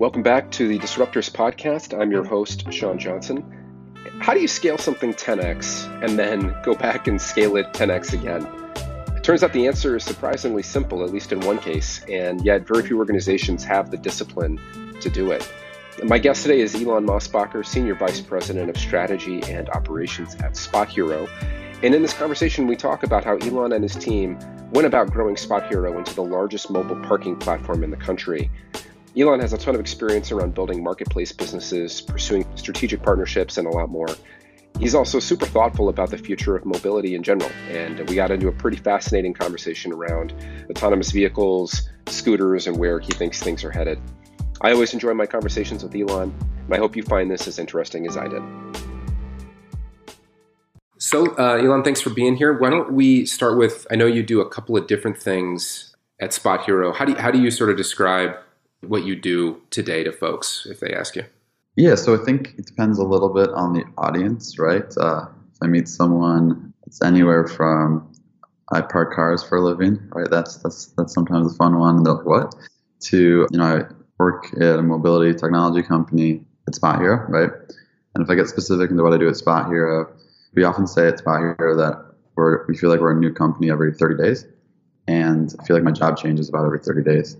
Welcome back to the Disruptors Podcast. I'm your host, Sean Johnson. How do you scale something 10x and then go back and scale it 10x again? It turns out the answer is surprisingly simple, at least in one case, and yet very few organizations have the discipline to do it. My guest today is Elan Mosbacher, Senior Vice President of Strategy and Operations at SpotHero. And in this conversation, we talk about how Elan and his team went about growing SpotHero into the largest mobile parking platform in the country. Elan has a ton of experience around building marketplace businesses, pursuing strategic partnerships, and a lot more. He's also super thoughtful about the future of mobility in general, and we got into a pretty fascinating conversation around autonomous vehicles, scooters, and where he thinks things are headed. I always enjoy my conversations with Elan, and I hope you find this as interesting as I did. So, uh, Elan, thanks for being here. Why don't we start with? I know you do a couple of different things at SpotHero. How do you, how do you sort of describe what you do today to folks if they ask you? Yeah, so I think it depends a little bit on the audience, right? Uh, if I meet someone, it's anywhere from I park cars for a living, right? That's that's that's sometimes a fun one. And they're like, what? To you know, I work at a mobility technology company at SpotHero, right? And if I get specific into what I do at SpotHero, we often say at SpotHero that we're, we feel like we're a new company every 30 days. And I feel like my job changes about every 30 days.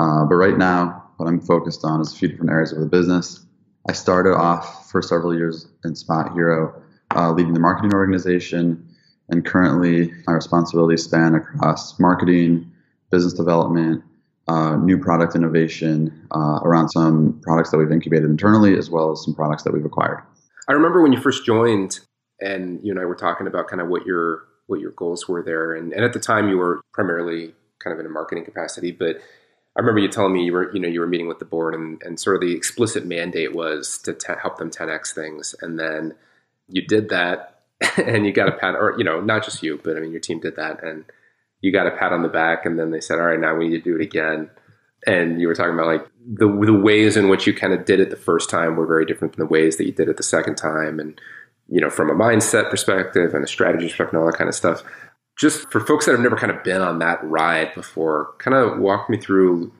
Uh, but right now, what I'm focused on is a few different areas of the business. I started off for several years in SpotHero, uh, leading the marketing organization, and currently my responsibilities span across marketing, business development, uh, new product innovation uh, around some products that we've incubated internally, as well as some products that we've acquired. I remember when you first joined, and you and I were talking about kind of what your what your goals were there, and, and at the time you were primarily kind of in a marketing capacity, but I remember you telling me you were, you know, you were meeting with the board, and, and sort of the explicit mandate was to t- help them 10x things, and then you did that, and you got a pat, or you know, not just you, but I mean, your team did that, and you got a pat on the back, and then they said, all right, now we need to do it again, and you were talking about like the the ways in which you kind of did it the first time were very different than the ways that you did it the second time, and you know, from a mindset perspective and a strategy perspective, and all that kind of stuff just for folks that have never kind of been on that ride before, kind of walk me through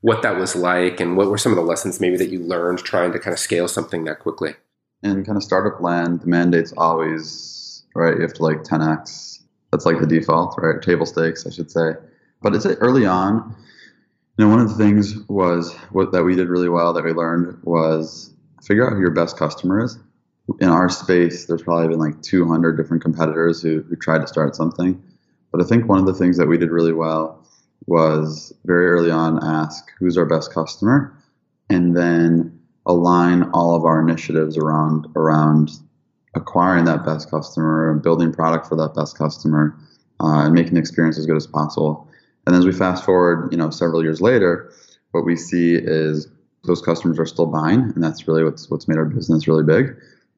what that was like and what were some of the lessons maybe that you learned trying to kind of scale something that quickly. In kind of startup land, the mandate's always right. You have to like 10x. That's like the default, right? Table stakes, I should say. But it's early on. You know, one of the things was what that we did really well that we learned was figure out who your best customer is in our space, there's probably been like 200 different competitors who, who tried to start something. But I think one of the things that we did really well was very early on ask who's our best customer and then align all of our initiatives around around acquiring that best customer and building product for that best customer uh, and making the experience as good as possible. And as we fast forward, you know, several years later, what we see is those customers are still buying, and that's really what's what's made our business really big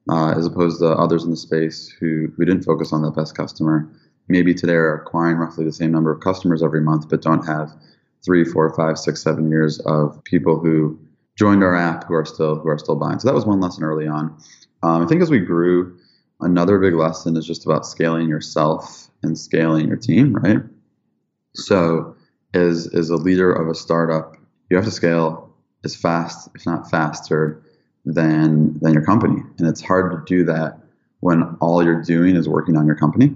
uh, as opposed to others in the space who, who didn't focus on that best customer. Maybe today are acquiring roughly the same number of customers every month, but don't have three, four, five, six, seven years of people who joined our app who are still who are still buying. So that was one lesson early on. Um, I think as we grew, another big lesson is just about scaling yourself and scaling your team, right? So as as a leader of a startup, you have to scale as fast, if not faster, than than your company, and it's hard to do that when all you're doing is working on your company.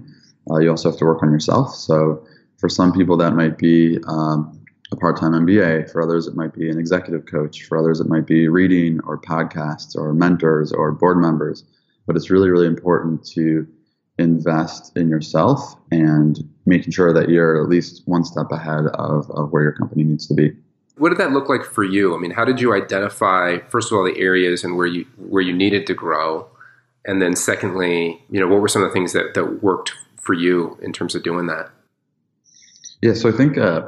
Uh, you also have to work on yourself. So for some people, that might be um, a part-time MBA. For others, it might be an executive coach. For others, it might be reading or podcasts or mentors or board members. But it's really, really important to invest in yourself and making sure that you're at least one step ahead of, of where your company needs to be. What did that look like for you? I mean, how did you identify first of all the areas and where you where you needed to grow, and then secondly, you know, what were some of the things that that worked for you in terms of doing that? Yeah, so I think uh,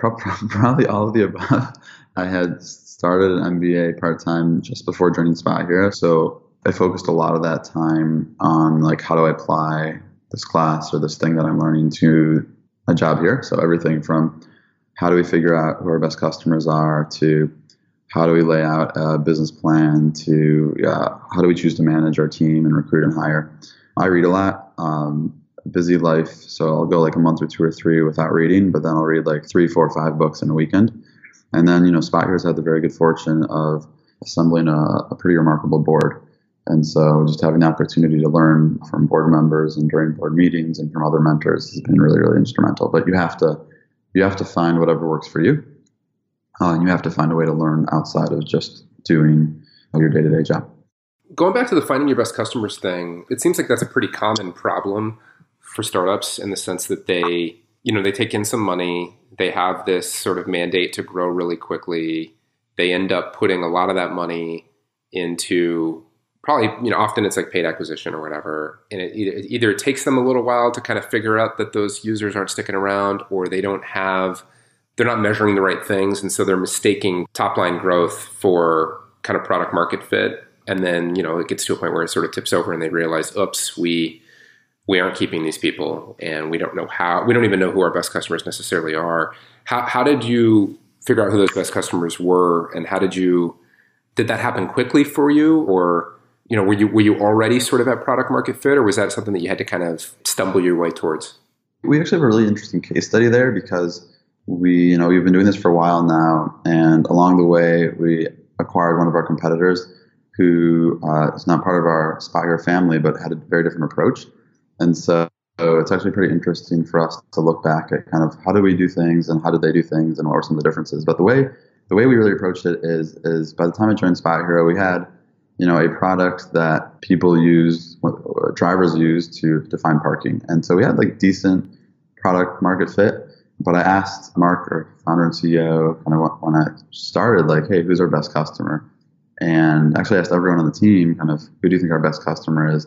probably all of the above. I had started an MBA part time just before joining SpotHero, so I focused a lot of that time on like how do I apply this class or this thing that I'm learning to a job here. So everything from how do we figure out who our best customers are to how do we lay out a business plan to uh, how do we choose to manage our team and recruit and hire i read a lot um, busy life so i'll go like a month or two or three without reading but then i'll read like three four five books in a weekend And then, you know, SpotHero's had the very good fortune of assembling a, a pretty remarkable board. And so just having the opportunity to learn from board members and during board meetings and from other mentors has been really, really instrumental. But you have to you have to find whatever works for you. Uh, and you have to find a way to learn outside of just doing your day-to-day job. Going back to the finding your best customers thing, it seems like that's a pretty common problem for startups in the sense that they, you know, they take in some money, they have this sort of mandate to grow really quickly. They end up putting a lot of that money into probably, you know, often it's like paid acquisition or whatever. And it either, either it takes them a little while to kind of figure out that those users aren't sticking around or they don't have, they're not measuring the right things. And so they're mistaking top line growth for kind of product market fit. And then, you know, it gets to a point where it sort of tips over and they realize, oops, we, we aren't keeping these people and we don't know how we don't even know who our best customers necessarily are how, how did you figure out who those best customers were and how did you did that happen quickly for you or you know were you were you already sort of at product market fit or was that something that you had to kind of stumble your way towards we actually have a really interesting case study there because we you know we've been doing this for a while now and along the way we acquired one of our competitors who uh, is not part of our Hero family but had a very different approach and so it's actually pretty interesting for us to look back at kind of how do we do things and how did they do things and what were some of the differences. But the way the way we really approached it is is by the time I joined SpotHero, we had you know a product that people use, drivers use to to find parking, and so we had like decent product market fit. But I asked Mark, our founder and CEO, kind of when I started, like, hey, who's our best customer? And actually asked everyone on the team, kind of, who do you think our best customer is?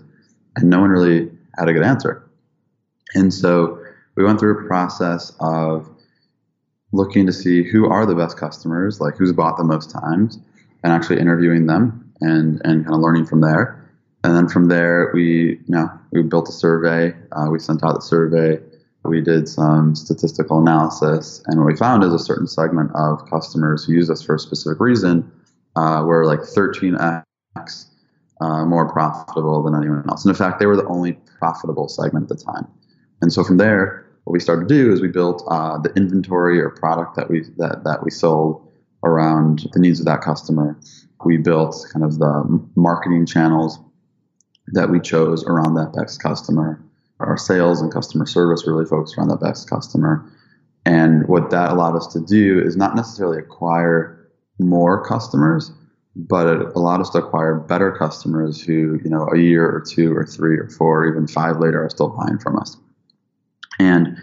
And no one really had a good answer. And so we went through a process of looking to see who are the best customers, like who's bought the most times, and actually interviewing them and and kind of learning from there. And then from there, we you know we built a survey. Uh, we sent out the survey. We did some statistical analysis, and what we found is a certain segment of customers who use us for a specific reason uh, were like 13x uh, more profitable than anyone else. And in fact, they were the only profitable segment at the time. And so from there, what we started to do is we built uh, the inventory or product that we that, that we sold around the needs of that customer. We built kind of the marketing channels that we chose around that best customer. Our sales and customer service really focused around that best customer. And what that allowed us to do is not necessarily acquire more customers, but it allowed us to acquire better customers who, you know, a year or two or three or four, or even five later are still buying from us. And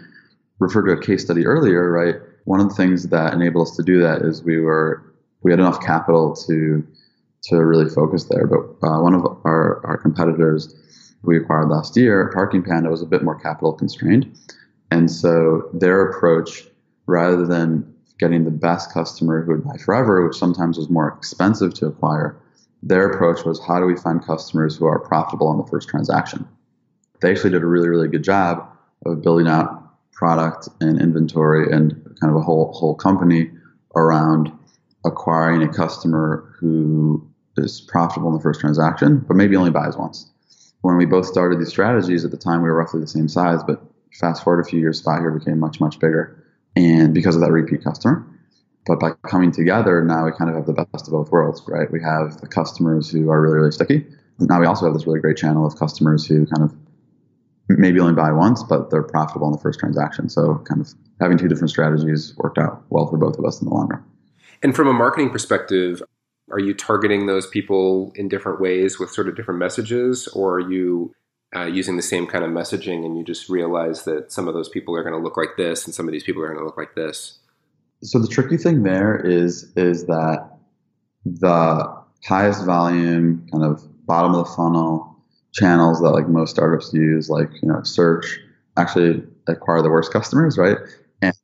referred to a case study earlier, right? One of the things that enabled us to do that is we were we had enough capital to to really focus there. But uh, one of our, our competitors we acquired last year, Parking Panda, was a bit more capital constrained, and so their approach, rather than getting the best customer who would buy forever, which sometimes was more expensive to acquire. Their approach was how do we find customers who are profitable on the first transaction? They actually did a really, really good job of building out product and inventory and kind of a whole whole company around acquiring a customer who is profitable in the first transaction, but maybe only buys once. When we both started these strategies at the time, we were roughly the same size, but fast forward a few years, SpotHero became much, much bigger and because of that repeat customer. But by coming together, now we kind of have the best of both worlds, right? We have the customers who are really, really sticky. Now we also have this really great channel of customers who kind of maybe only buy once, but they're profitable in the first transaction. So kind of having two different strategies worked out well for both of us in the long run. And from a marketing perspective, are you targeting those people in different ways with sort of different messages, or are you uh, using the same kind of messaging and you just realize that some of those people are going to look like this and some of these people are going to look like this? So the tricky thing there is is that the highest volume kind of bottom of the funnel channels that like most startups use like you know search actually acquire the worst customers right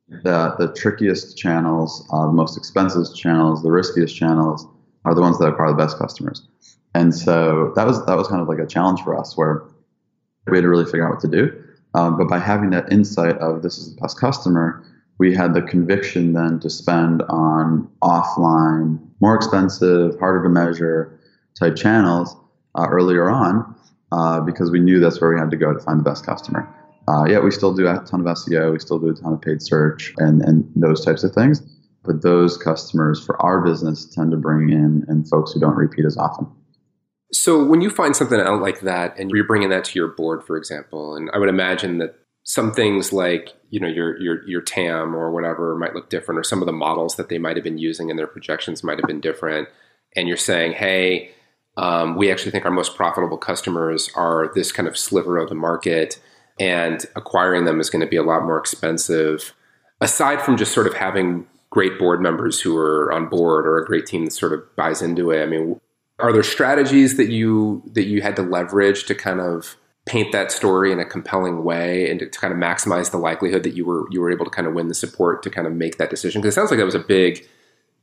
the, the trickiest channels uh, the most expensive channels the riskiest channels are the ones that acquire the best customers and so that was that was kind of like a challenge for us where we had to really figure out what to do. Um, but by having that insight of this is the best customer, we had the conviction then to spend on offline, more expensive, harder to measure type channels uh, earlier on uh, because we knew that's where we had to go to find the best customer. Uh, yeah, we still do a ton of SEO, we still do a ton of paid search and, and those types of things. but those customers for our business tend to bring in and folks who don't repeat as often. So when you find something out like that and you're bringing that to your board, for example, and I would imagine that some things like you know your your your TAM or whatever might look different, or some of the models that they might have been using and their projections might have been different, and you're saying, hey, um, we actually think our most profitable customers are this kind of sliver of the market, and acquiring them is going to be a lot more expensive. Aside from just sort of having great board members who are on board or a great team that sort of buys into it, I mean, are there strategies that you that you had to leverage to kind of paint that story in a compelling way and to, kind of maximize the likelihood that you were you were able to kind of win the support to kind of make that decision? Because it sounds like that was a big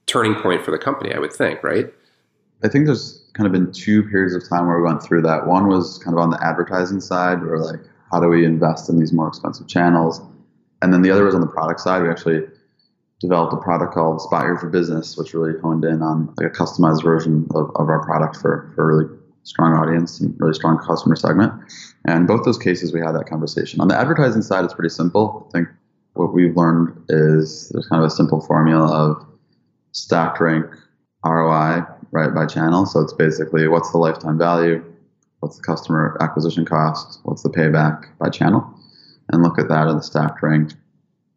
turning point for the company i would think right? I think there's kind of been two periods of time where we went through that. One was kind of on the advertising side where like how do we invest in these more expensive channels and then the other was on the product side we actually developed a product called spot for business which really honed in on like a customized version of, of our product for, for really strong audience and really strong customer segment. And both those cases, we had that conversation. On the advertising side, it's pretty simple. I think what we've learned is there's kind of a simple formula of stacked rank ROI right by channel. So it's basically what's the lifetime value, what's the customer acquisition cost, what's the payback by channel, and look at that in the stacked rank.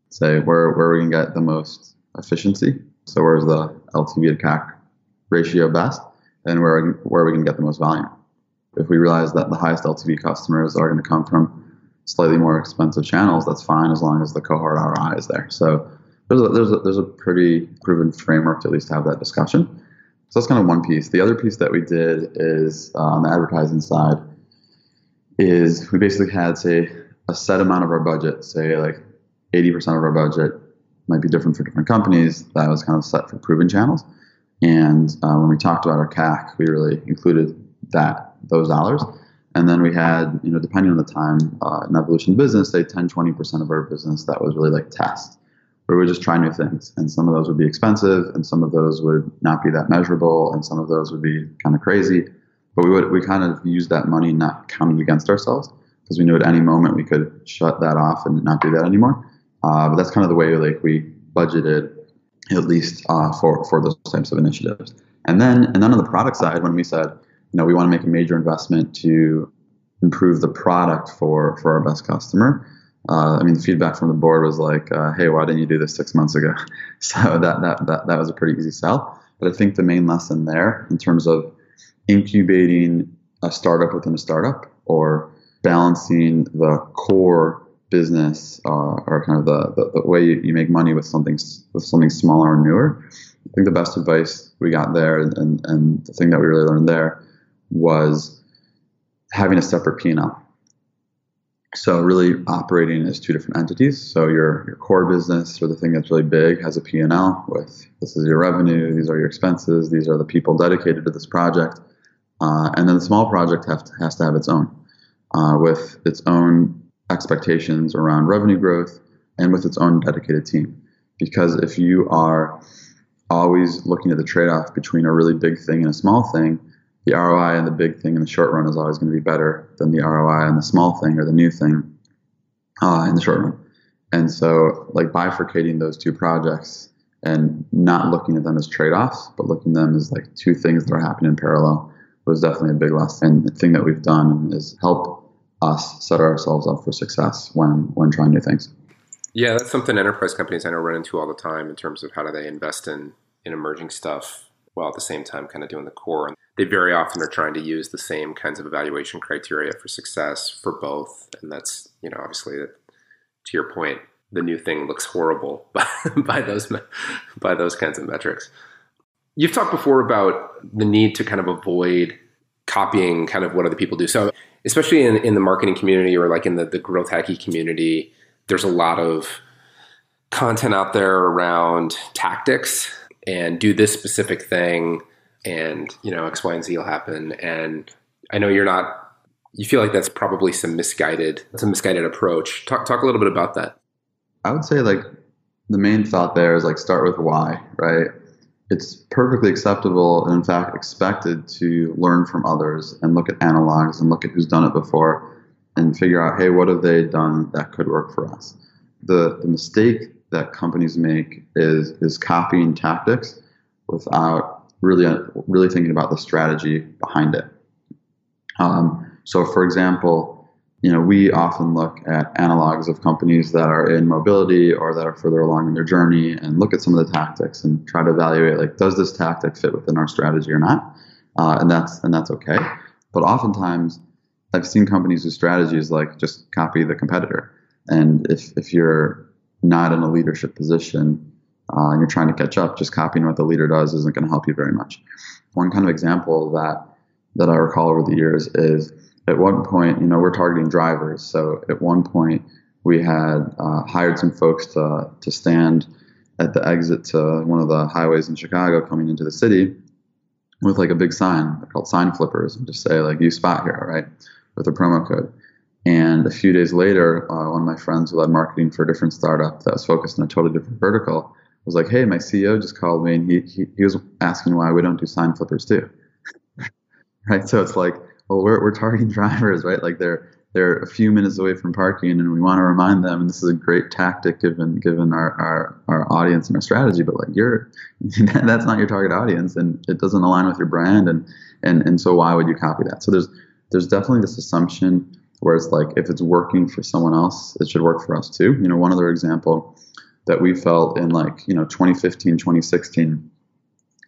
Say where where we can get the most efficiency. So where's the LTV to CAC ratio best, and where where we can get the most volume. If we realize that the highest LTV customers are going to come from slightly more expensive channels, that's fine as long as the cohort ROI is there. So there's a, there's a, there's a pretty proven framework to at least have that discussion. So that's kind of one piece. The other piece that we did is uh, on the advertising side is we basically had say a set amount of our budget, say like 80% of our budget might be different for different companies. That was kind of set for proven channels. And uh, when we talked about our CAC, we really included that those dollars. And then we had, you know, depending on the time uh, evolution business, say 10, 20% of our business that was really like test, we would just try new things. And some of those would be expensive, and some of those would not be that measurable, and some of those would be kind of crazy. But we would we kind of use that money not counting against ourselves because we knew at any moment we could shut that off and not do that anymore. Uh, but that's kind of the way like we budgeted at least uh, for for those types of initiatives. And then and then on the product side, when we said, you know, we want to make a major investment to improve the product for for our best customer. Uh, I mean, feedback from the board was like, uh, "Hey, why didn't you do this six months ago?" So that, that that that was a pretty easy sell. But I think the main lesson there, in terms of incubating a startup within a startup, or balancing the core business uh, or kind of the, the, the way you, you, make money with something with something smaller and newer. I think the best advice we got there and, and, and the thing that we really learned there was having a separate P&L. So really operating as two different entities. So your your core business or the thing that's really big has a P&L with this is your revenue, these are your expenses, these are the people dedicated to this project, uh, and then the small project to, has to have its own uh, with its own expectations around revenue growth and with its own dedicated team. Because if you are always looking at the trade off between a really big thing and a small thing, the ROI and the big thing in the short run is always going to be better than the ROI and the small thing or the new thing uh, in the short run. And so, like bifurcating those two projects and not looking at them as trade offs, but looking at them as like two things that are happening in parallel was definitely a big lesson. And the thing that we've done is help us set ourselves up for success when when trying new things. Yeah, that's something enterprise companies I know run into all the time in terms of how do they invest in in emerging stuff while at the same time kind of doing the core. And they very often are trying to use the same kinds of evaluation criteria for success for both. And that's, you know, obviously to your point, the new thing looks horrible by, by those by those kinds of metrics. You've talked before about the need to kind of avoid copying kind of what other people do. So especially in, in the marketing community or like in the, the growth hacky community, there's a lot of content out there around tactics and do this specific thing and you know X, Y, and Z will happen. And I know you're not you feel like that's probably some misguided it's a misguided approach. Talk talk a little bit about that. I would say like the main thought there is like start with why, right? it's perfectly acceptable and in fact expected to learn from others and look at analogs and look at who's done it before and figure out hey what have they done that could work for us the, the mistake that companies make is is copying tactics without really really thinking about the strategy behind it. Um, so, for example, you know, we often look at analogs of companies that are in mobility or that are further along in their journey and look at some of the tactics and try to evaluate like, does this tactic fit within our strategy or not? Uh, and that's and that's okay. But oftentimes, I've seen companies whose strategy is like just copy the competitor. And if if you're not in a leadership position uh, and you're trying to catch up, just copying what the leader does isn't going to help you very much. One kind of example that that I recall over the years is at one point, you know, we're targeting drivers. So at one point, we had uh, hired some folks to to stand at the exit to one of the highways in Chicago coming into the city with like a big sign. Called sign flippers, and just say like "You spot here," right, with a promo code. And a few days later, uh, one of my friends who led marketing for a different startup that was focused on a totally different vertical was like, "Hey, my CEO just called me, and he he, he was asking why we don't do sign flippers too." right. So it's like well, we're, we're targeting drivers, right? Like they're they're a few minutes away from parking, and we want to remind them. And this is a great tactic given given our our, our audience and our strategy. But like you're that's not your target audience, and it doesn't align with your brand, and and and so why would you copy that? So there's there's definitely this assumption where it's like if it's working for someone else, it should work for us too. You know, one other example that we felt in like you know 2015, 2016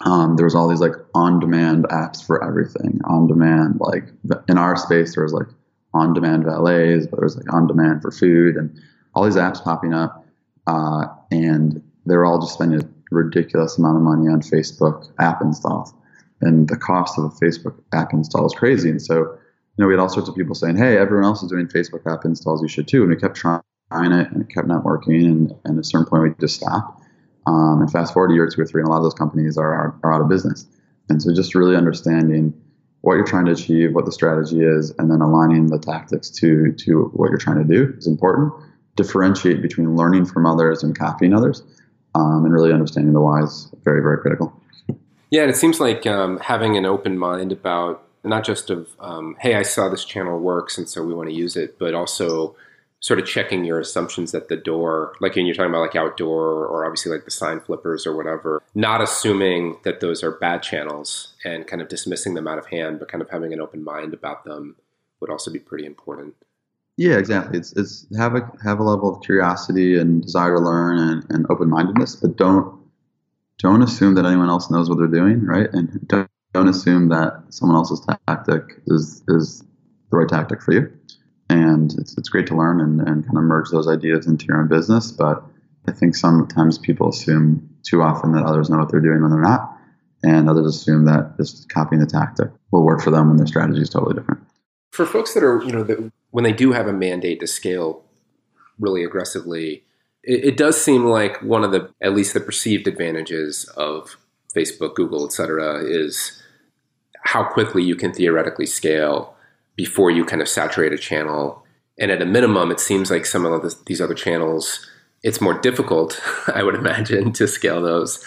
um, there was all these like on-demand apps for everything. On demand like in our space there was like on-demand valets but there was like on-demand for food and all these apps popping up uh, and they're all just spending a ridiculous amount of money on facebook app installs. And the cost of a facebook app install is crazy. And so know we had all sorts of people saying hey everyone else is doing facebook app installs you should too and we kept trying it and it kept not working and, and at a certain point we just stopped um, and fast forward a year, two or three, and a lot of those companies are, are, are out of business. And so just really understanding what you're trying to achieve, what the strategy is, and then aligning the tactics to to what you're trying to do is important. Differentiate between learning from others and copying others, um, and really understanding the why is very very critical. Yeah, and it seems like um, having an open mind about not just of um, hey, I saw this channel works, and so we want to use it, but also sort of checking your assumptions at the door, like when you're talking about like outdoor or obviously like the sign flippers or whatever, not assuming that those are bad channels and kind of dismissing them out of hand, but kind of having an open mind about them would also be pretty important. Yeah, exactly. It's it's have a have a level of curiosity and desire to learn and, and open mindedness, but don't don't assume that anyone else knows what they're doing, right? And don't, don't assume that someone else's tactic is is the right tactic for you and it's, it's great to learn and, and kind of merge those ideas into your own business. But I think sometimes people assume too often that others know what they're doing when they're not, and others assume that just copying the tactic will work for them when their strategy is totally different. For folks that are, you know, that when they do have a mandate to scale really aggressively, it, it does seem like one of the, at least the perceived advantages of Facebook, Google, et cetera, is how quickly you can theoretically scale before you kind of saturate a channel. And at a minimum, it seems like some of these other channels, it's more difficult, I would imagine, to scale those.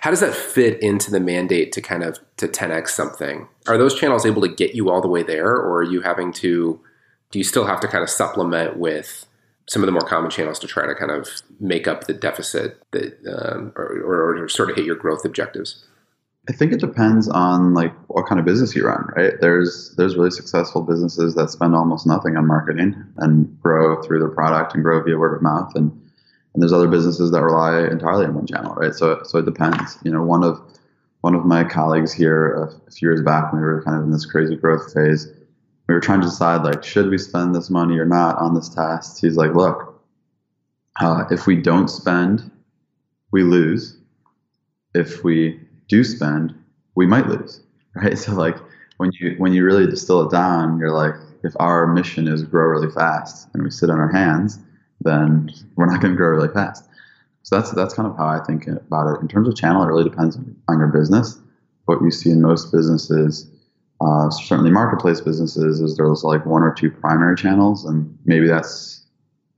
How does that fit into the mandate to kind of to 10x something? Are those channels able to get you all the way there, or are you having to? Do you still have to kind of supplement with some of the more common channels to try to kind of make up the deficit that, um, or, or, or sort of hit your growth objectives? I think it depends on like what kind of business you run, right? There's there's really successful businesses that spend almost nothing on marketing and grow through their product and grow via word of mouth, and and there's other businesses that rely entirely on one channel, right? So so it depends. You know, one of one of my colleagues here a, few years back when we were kind of in this crazy growth phase, we were trying to decide like should we spend this money or not on this test. He's like, look, uh, if we don't spend, we lose. If we do spend, we might lose, right? So like when you when you really distill it down, you're like, if our mission is grow really fast and we sit on our hands, then we're not going to grow really fast. So that's that's kind of how I think about it. In terms of channel, it really depends on your business. What you see in most businesses, uh, certainly marketplace businesses, is there's like one or two primary channels, and maybe that's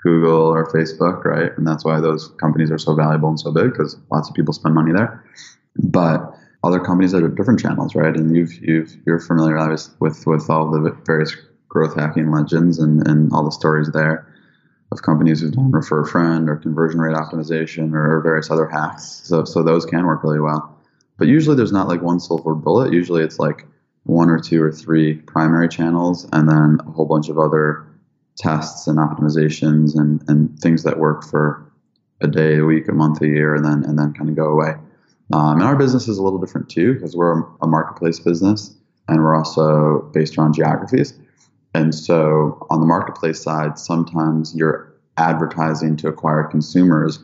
Google or Facebook, right? And that's why those companies are so valuable and so big because lots of people spend money there. But other companies that have different channels, right? And you've you've you're familiar with with all the various growth hacking legends and, and all the stories there. of companies who've done refer friend or conversion rate optimization or various other hacks. So, so those can work really well. But usually there's not like one silver bullet. Usually it's like one or two or three primary channels and then a whole bunch of other tests and optimizations and, and things that work for a day, a week, a month, a year, and then and then kind of go away. Um, and our business is a little different too because we're a marketplace business and we're also based around geographies. And so on the marketplace side, sometimes your advertising to acquire consumers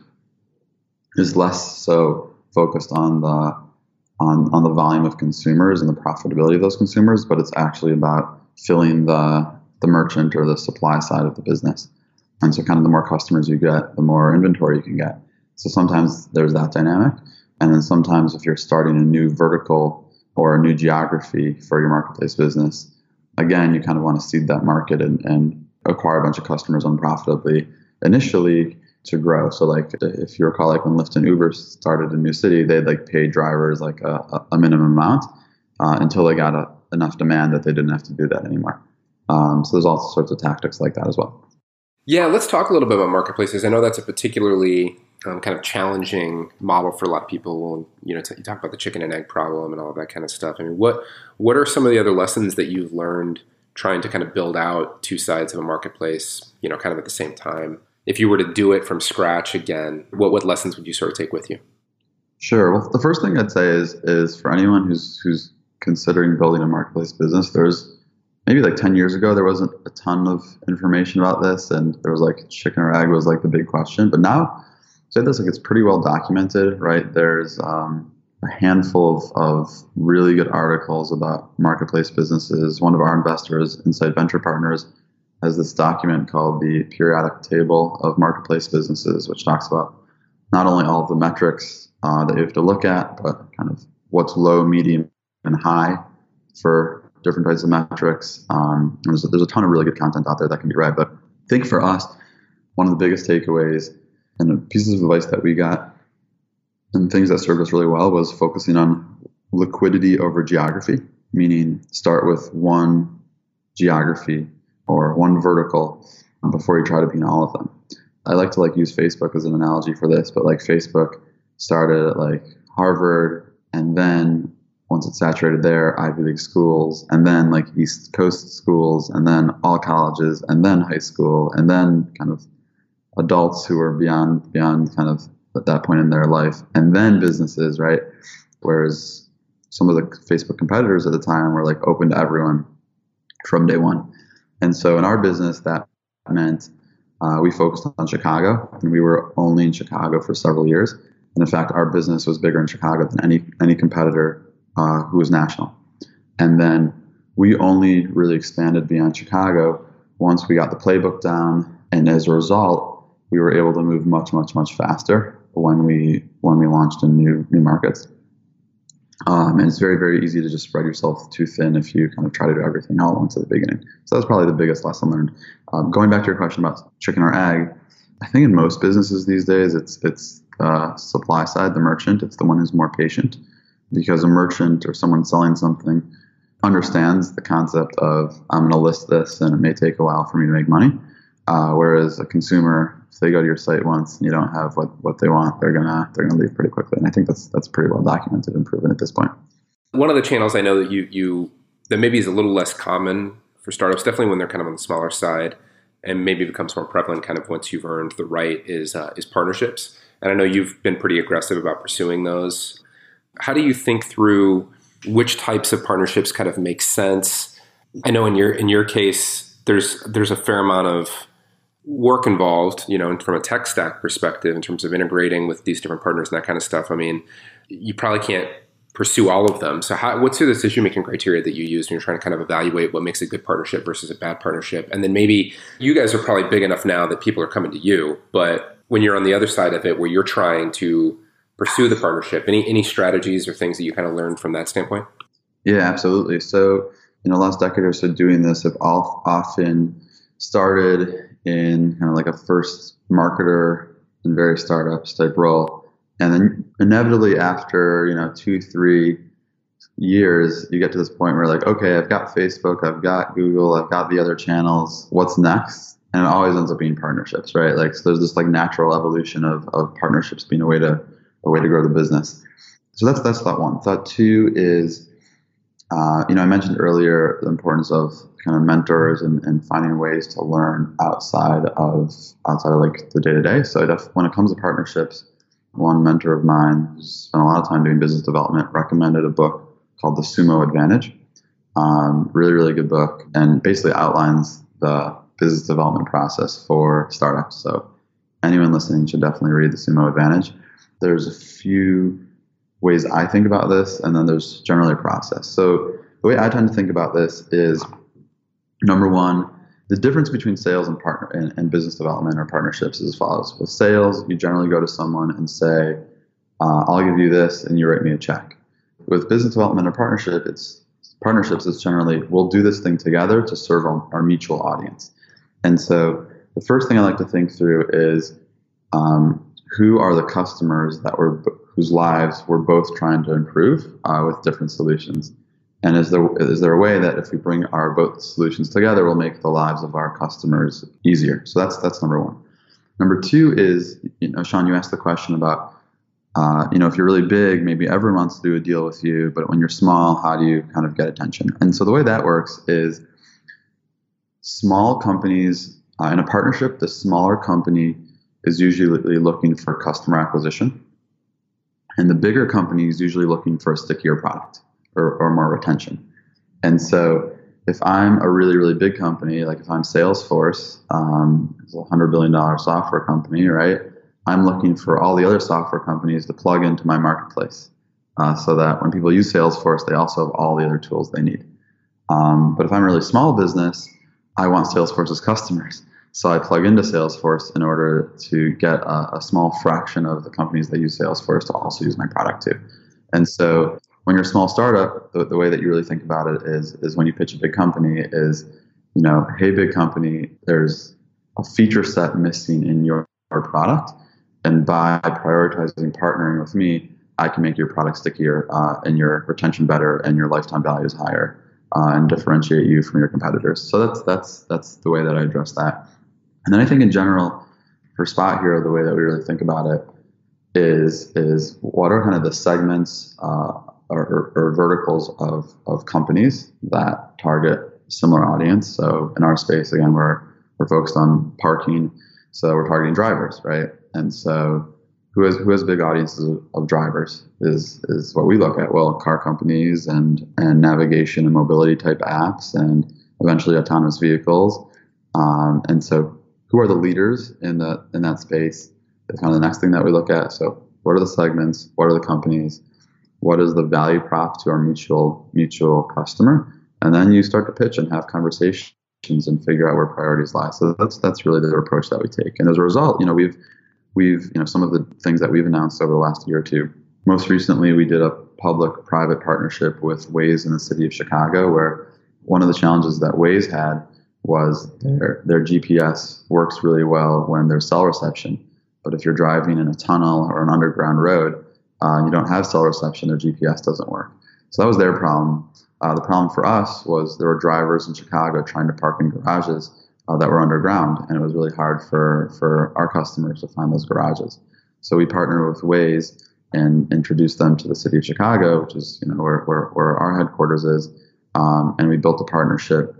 is less so focused on the on, on the volume of consumers and the profitability of those consumers, but it's actually about filling the the merchant or the supply side of the business. And so kind of the more customers you get, the more inventory you can get. So sometimes there's that dynamic. And then sometimes if you're starting a new vertical or a new geography for your marketplace business, again, you kind of want to seed that market and, and acquire a bunch of customers unprofitably initially to grow. So like if you recall, like when Lyft and Uber started a new city, they'd like pay drivers like a, a minimum amount uh, until they got a, enough demand that they didn't have to do that anymore. Um, so there's all sorts of tactics like that as well. Yeah, let's talk a little bit about marketplaces. I know that's a particularly um, kind of challenging model for a lot of people. You know, t- you talk about the chicken and egg problem and all that kind of stuff. I mean, what what are some of the other lessons that you've learned trying to kind of build out two sides of a marketplace? You know, kind of at the same time. If you were to do it from scratch again, what what lessons would you sort of take with you? Sure. Well, the first thing I'd say is is for anyone who's who's considering building a marketplace business, there's maybe like 10 years ago there wasn't a ton of information about this and there was like chicken or egg was like the big question but now say this like it's pretty well documented right there's um, a handful of, of really good articles about marketplace businesses one of our investors Insight Venture Partners has this document called the periodic table of marketplace businesses which talks about not only all of the metrics uh, that you have to look at but kind of what's low medium and high for different types of metrics. Um, there's, there's a ton of really good content out there that can be read. But I think for us, one of the biggest takeaways and pieces of advice that we got and things that served us really well was focusing on liquidity over geography, meaning start with one geography or one vertical um, before you try to be in all of them. I like to like use Facebook as an analogy for this, but like Facebook started at like Harvard and then once it's saturated there, Ivy League schools, and then like East Coast schools, and then all colleges, and then high school, and then kind of adults who are beyond beyond kind of at that point in their life, and then businesses, right? Whereas some of the Facebook competitors at the time were like open to everyone from day one. And so in our business, that meant uh, we focused on Chicago, and we were only in Chicago for several years. And in fact, our business was bigger in Chicago than any any competitor uh, who was national. And then we only really expanded beyond Chicago once we got the playbook down. And as a result, we were able to move much, much, much faster when we when we launched in new new markets. Um, and it's very, very easy to just spread yourself too thin if you kind of try to do everything all at once at the beginning. So that's probably the biggest lesson learned. Um, going back to your question about chicken or egg, I think in most businesses these days, it's it's uh, supply side, the merchant. It's the one who's more patient because a merchant or someone selling something understands the concept of I'm going to list this and it may take a while for me to make money. Uh, whereas a consumer, if they go to your site once and you don't have what, what they want, they're gonna they're gonna leave pretty quickly. And I think that's that's pretty well documented and proven at this point. One of the channels I know that you you that maybe is a little less common for startups, definitely when they're kind of on the smaller side, and maybe becomes more prevalent kind of once you've earned the right is uh, is partnerships. And I know you've been pretty aggressive about pursuing those how do you think through which types of partnerships kind of make sense? I know in your in your case, there's there's a fair amount of work involved, you know, from a tech stack perspective in terms of integrating with these different partners and that kind of stuff. I mean, you probably can't pursue all of them. So, how, what's your decision making criteria that you use when you're trying to kind of evaluate what makes a good partnership versus a bad partnership? And then maybe you guys are probably big enough now that people are coming to you, but when you're on the other side of it, where you're trying to pursue the partnership? Any any strategies or things that you kind of learned from that standpoint? Yeah, absolutely. So, in the last decade or so doing this, I've often started in kind of like a first marketer in various startups type role. And then inevitably after, you know, two, three years, you get to this point where like, okay, I've got Facebook, I've got Google, I've got the other channels. What's next? and it always ends up being partnerships, right? Like so there's this like natural evolution of, of partnerships being a way to a way to grow the business. So that's that's thought one. Thought two is, uh, you know, I mentioned earlier the importance of kind of mentors and, and finding ways to learn outside of outside of like the day to day. So def- when it comes to partnerships, one mentor of mine who's spent a lot of time doing business development recommended a book called The Sumo Advantage. Um, really, really good book, and basically outlines the business development process for startups. So anyone listening should definitely read The Sumo Advantage. There's a few ways I think about this, and then there's generally a process. So the way I tend to think about this is number one, the difference between sales and partner and, and business development or partnerships is as follows. With sales, you generally go to someone and say, uh, "I'll give you this, and you write me a check." With business development or partnership, it's partnerships is generally we'll do this thing together to serve our, our mutual audience. And so the first thing I like to think through is um, who are the customers that we're whose lives we're both trying to improve uh, with different solutions. And is there is there a way that if we bring our both solutions together, we'll make the lives of our customers easier? So that's that's number one. Number two is, you know, Sean, you asked the question about, uh, you know, if you're really big, maybe everyone wants to do a deal with you, but when you're small, how do you kind of get attention? And so the way that works is, small companies uh, in a partnership, the smaller company is usually looking for customer acquisition, and the bigger company is usually looking for a stickier product or, or more retention. And so if I'm a really, really big company, like if I'm Salesforce, um, it's a $100 billion software company, right? I'm looking for all the other software companies to plug into my marketplace uh, so that when people use Salesforce, they also have all the other tools they need. Um, but if I'm a really small business, I want Salesforce's customers. So I plug into Salesforce in order to get a, a small fraction of the companies that use Salesforce to also use my product too. And so when you're a small startup, the, the way that you really think about it is is when you pitch a big company is, you know, hey, big company, there's a feature set missing in your, your product, and by prioritizing partnering with me, I can make your product stickier uh, and your retention better and your lifetime value is higher uh, and differentiate you from your competitors. So that's that's that's the way that I address that. And then I think in general, for SpotHero, the way that we really think about it is is what are kind of the segments uh, or, or, verticals of, of companies that target similar audience. So in our space, again, we're we're focused on parking, so we're targeting drivers, right? And so who has who has big audiences of, of drivers is is what we look at. Well, car companies and and navigation and mobility type apps, and eventually autonomous vehicles. Um, and so, who are the leaders in the in that space? Is kind of the next thing that we look at. So, what are the segments? What are the companies? what is the value prop to our mutual mutual customer, and then you start to pitch and have conversations and figure out where priorities lie. So that's that's really the approach that we take. And as a result, you know, we've we've you know some of the things that we've announced over the last year or two. Most recently, we did a public-private partnership with Waze in the city of Chicago, where one of the challenges that Waze had was their their GPS works really well when there's cell reception, but if you're driving in a tunnel or an underground road, uh, you don't have cell reception, their GPS doesn't work. So that was their problem. Uh, the problem for us was there were drivers in Chicago trying to park in garages uh, that were underground, and it was really hard for, for our customers to find those garages. So we partnered with Waze and introduced them to the city of Chicago, which is you know where, where, where our headquarters is, um, and we built a partnership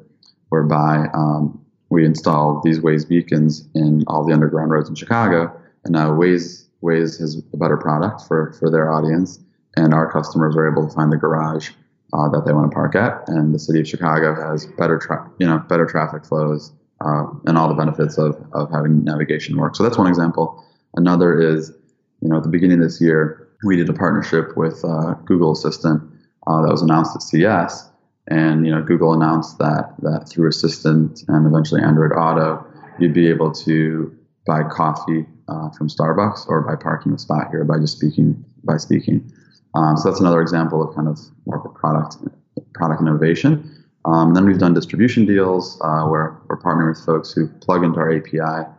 whereby um, we installed these Waze beacons in all the underground roads in Chicago, and now Waze Waze has a better product for, for their audience, and our customers are able to find the garage uh, that they want to park at, and the city of Chicago has better tra- you know better traffic flows uh, and all the benefits of, of having navigation work. So that's one example. Another is you know at the beginning of this year we did a partnership with uh, Google Assistant uh, that was announced at CES, and you know Google announced that that through Assistant and eventually Android Auto, you'd be able to buy coffee uh, from Starbucks or by parking a spot here by just speaking by speaking. Um, so that's another example of kind of more product product innovation. Um, then we've done distribution deals uh, where we're partnering with folks who plug into our API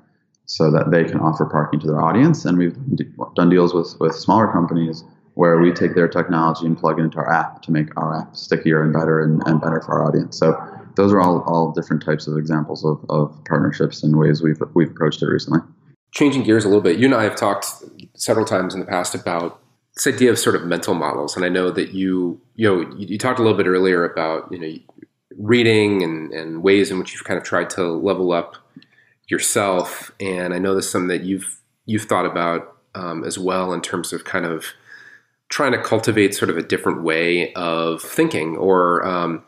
so that they can offer parking to their audience. And we've done deals with, with smaller companies where we take their technology and plug it into our app to make our app stickier and better and, and better for our audience. So those are all, all different types of examples of, of partnerships and ways we've, we've approached it recently. Changing gears a little bit, you and I have talked several times in the past about this idea of sort of mental models. And I know that you, you know, you, you talked a little bit earlier about, you know, reading and, and ways in which you've kind of tried to level up yourself. And I know this is something that you've, you've thought about um, as well in terms of kind of trying to cultivate sort of a different way of thinking or um,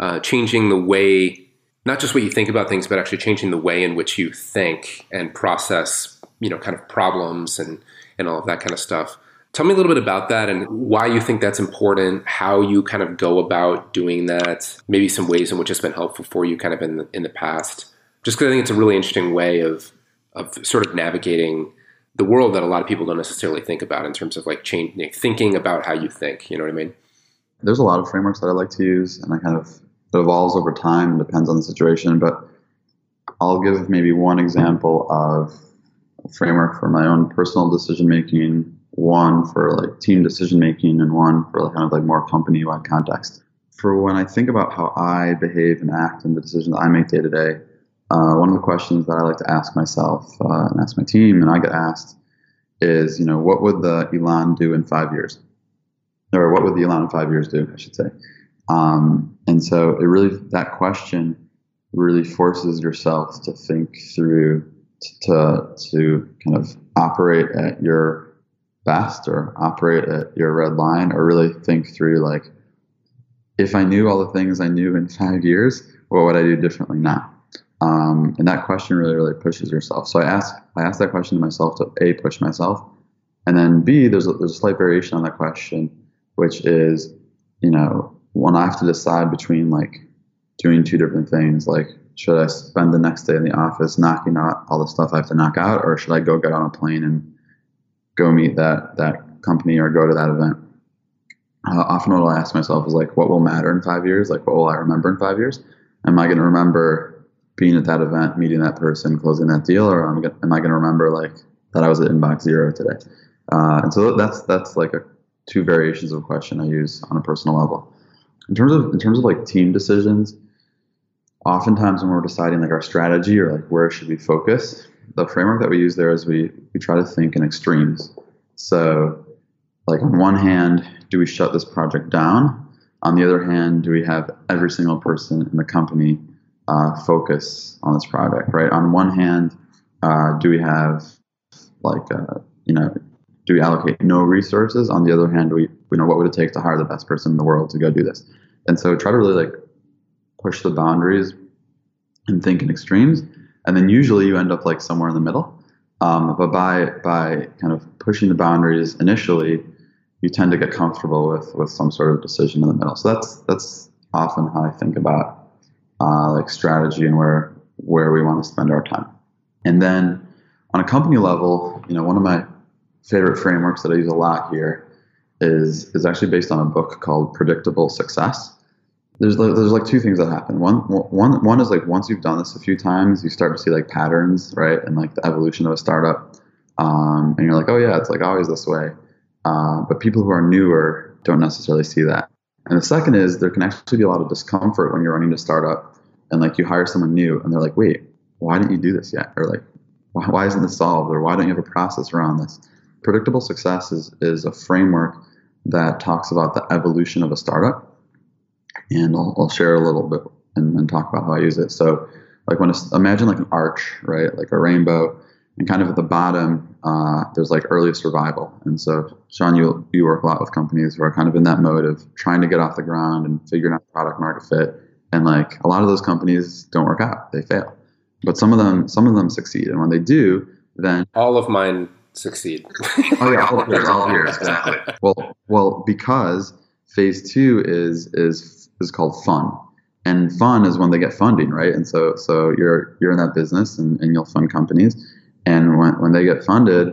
uh, changing the way not just what you think about things but actually changing the way in which you think and process you know kind of problems and and all of that kind of stuff. Tell me a little bit about that and why you think that's important how you kind of go about doing that maybe some ways in which it's been helpful for you kind of in the, in the past. Just because i think it's a really interesting way of of sort of navigating the world that a lot of people don't necessarily think about in terms of like change, thinking about how you think. You know what I mean? There's a lot of frameworks that I like to use, and I kind of it evolves over time and depends on the situation. But I'll give maybe one example of a framework for my own personal decision making, one for like team decision making, and one for like kind of like more company wide context. For when I think about how I behave and act and the decisions I make day to day, uh, one of the questions that I like to ask myself uh, and ask my team, and I get asked, is you know what would the Elan do in five years, or what would the Elan in five years do? I should say. Um, and so it really that question really forces yourself to think through to to kind of operate at your best or operate at your red line or really think through like if I knew all the things I knew in five years, what would I do differently now? Um, and that question really, really pushes yourself. So I ask, I ask that question to myself to a push myself, and then b there's a, there's a slight variation on that question, which is, you know, when I have to decide between like doing two different things, like should I spend the next day in the office knocking out all the stuff I have to knock out, or should I go get on a plane and go meet that that company or go to that event? Uh, often, what I'll ask myself is like, what will matter in five years? Like, what will I remember in five years? Am I going to remember being at that event, meeting that person, closing that deal, or am, I going to remember like that I was at inbox zero today? Uh, and so that's that's like a, two variations of a question I use on a personal level. In terms of in terms of like team decisions, oftentimes when we're deciding like our strategy or like where should we focus, the framework that we use there is we we try to think in extremes. So, like on one hand, do we shut this project down? On the other hand, do we have every single person in the company uh, focus on this project, right? On one hand, uh, do we have like uh, you know do we allocate no resources? On the other hand, we you know what would it take to hire the best person in the world to go do this? And so try to really like push the boundaries and think in extremes, and then usually you end up like somewhere in the middle. Um, but by by kind of pushing the boundaries initially, you tend to get comfortable with with some sort of decision in the middle. So that's that's often how I think about uh, like strategy and where where we want to spend our time. And then on a company level, you know, one of my favorite frameworks that I use a lot here is is actually based on a book called Predictable Success. There's there's like two things that happen. One one one is like once you've done this a few times, you start to see like patterns, right, and like the evolution of a startup, um, and you're like, oh yeah, it's like always this way. Uh, but people who are newer don't necessarily see that. And the second is there can actually be a lot of discomfort when you're running a startup and like you hire someone new and they're like, wait, why didn't you do this yet? Or like, why, why isn't this solved? Or why don't you have a process around this? Predictable success is, is a framework that talks about the evolution of a startup. And I'll, I'll share a little bit and, and, talk about how I use it. So like when, imagine like an arch, right? Like a rainbow and kind of at the bottom, uh, there's like early survival. And so, Sean, you you work a lot with companies who are kind of in that mode of trying to get off the ground and figuring out product market fit. And like a lot of those companies don't work out; they fail. But some of them, some of them succeed. And when they do, then all of mine succeed. oh yeah, all of yours, all of yours, exactly. Well, well, because phase two is is is called fun and fun is when they get funding right and so so you're you're in that business and, and you'll fund companies and when, when they get funded,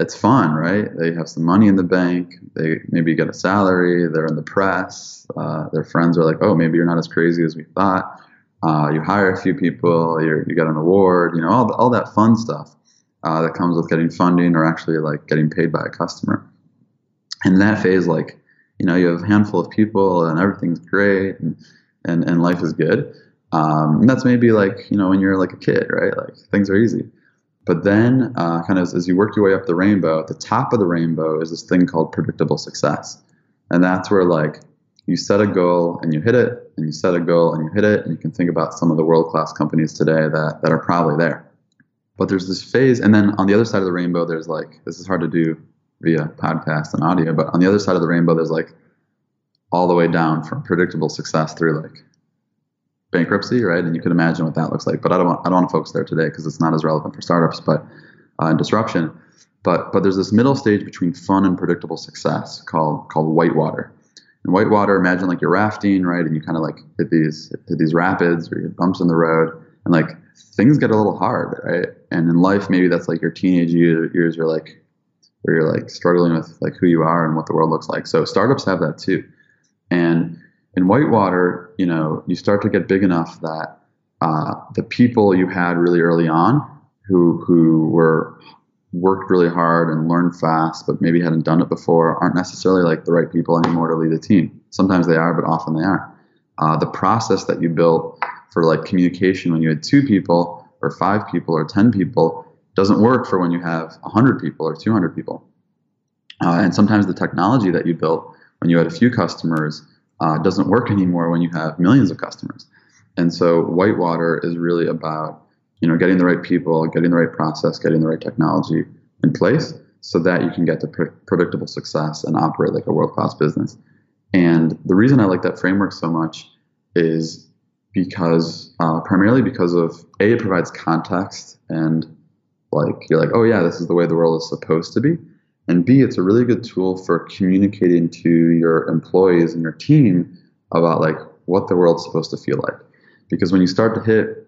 it's fun, right? They have some money in the bank. They maybe get a salary. They're in the press. Uh, their friends are like, oh, maybe you're not as crazy as we thought. Uh, you hire a few people. you you get an award. You know, all, the, all that fun stuff uh, that comes with getting funding or actually like getting paid by a customer. And that phase, like, you know, you have a handful of people and everything's great and, and, and life is good. Um, and that's maybe like, you know, when you're like a kid, right? Like things are easy. But then, uh, kind of as, as you work your way up the rainbow, at the top of the rainbow is this thing called predictable success. And that's where, like, you set a goal and you hit it, and you set a goal and you hit it, and you can think about some of the world class companies today that, that are probably there. But there's this phase, and then on the other side of the rainbow, there's like, this is hard to do via podcast and audio, but on the other side of the rainbow, there's like all the way down from predictable success through like bankruptcy, right? And you can imagine what that looks like. But I don't want, I don't want to focus there today because it's not as relevant for startups, but uh, and disruption. But but there's this middle stage between fun and predictable success called called whitewater. And whitewater, imagine like you're rafting, right? And you kind of like hit these hit these rapids or you hit bumps in the road, and like things get a little hard, right? And in life, maybe that's like your teenage years, are like where you're like struggling with like who you are and what the world looks like. So startups have that too. And in Whitewater, you know, you start to get big enough that uh, the people you had really early on, who who were worked really hard and learned fast, but maybe hadn't done it before, aren't necessarily like the right people anymore to lead a team. Sometimes they are, but often they aren't. Uh, the process that you built for like communication when you had two people or five people or ten people doesn't work for when you have 100 people or 200 people. Uh, and sometimes the technology that you built when you had a few customers uh, doesn't work anymore when you have millions of customers. And so Whitewater is really about you know getting the right people, getting the right process, getting the right technology in place so that you can get pre- predictable success and operate like a world class business. And the reason I like that framework so much is because uh, primarily because of a it provides context and like you're like oh yeah this is the way the world is supposed to be and b it's a really good tool for communicating to your employees and your team about like what the world's supposed to feel like. Because when you start to hit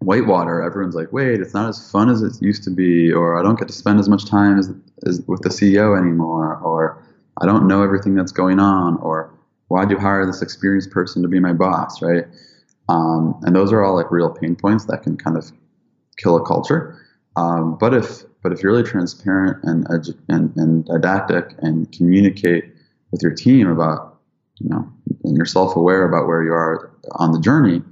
whitewater everyone's like wait it's not as fun as it used to be or i don't get to spend as much time as, as with the ceo anymore or i don't know everything that's going on or why'd you hire this experienced person to be my boss? Right? Um, and those are all like real pain points that can kind of kill a culture um, but if but if you're really transparent and, and and didactic and communicate with your team about you know and you're self-aware about where you are on the journey,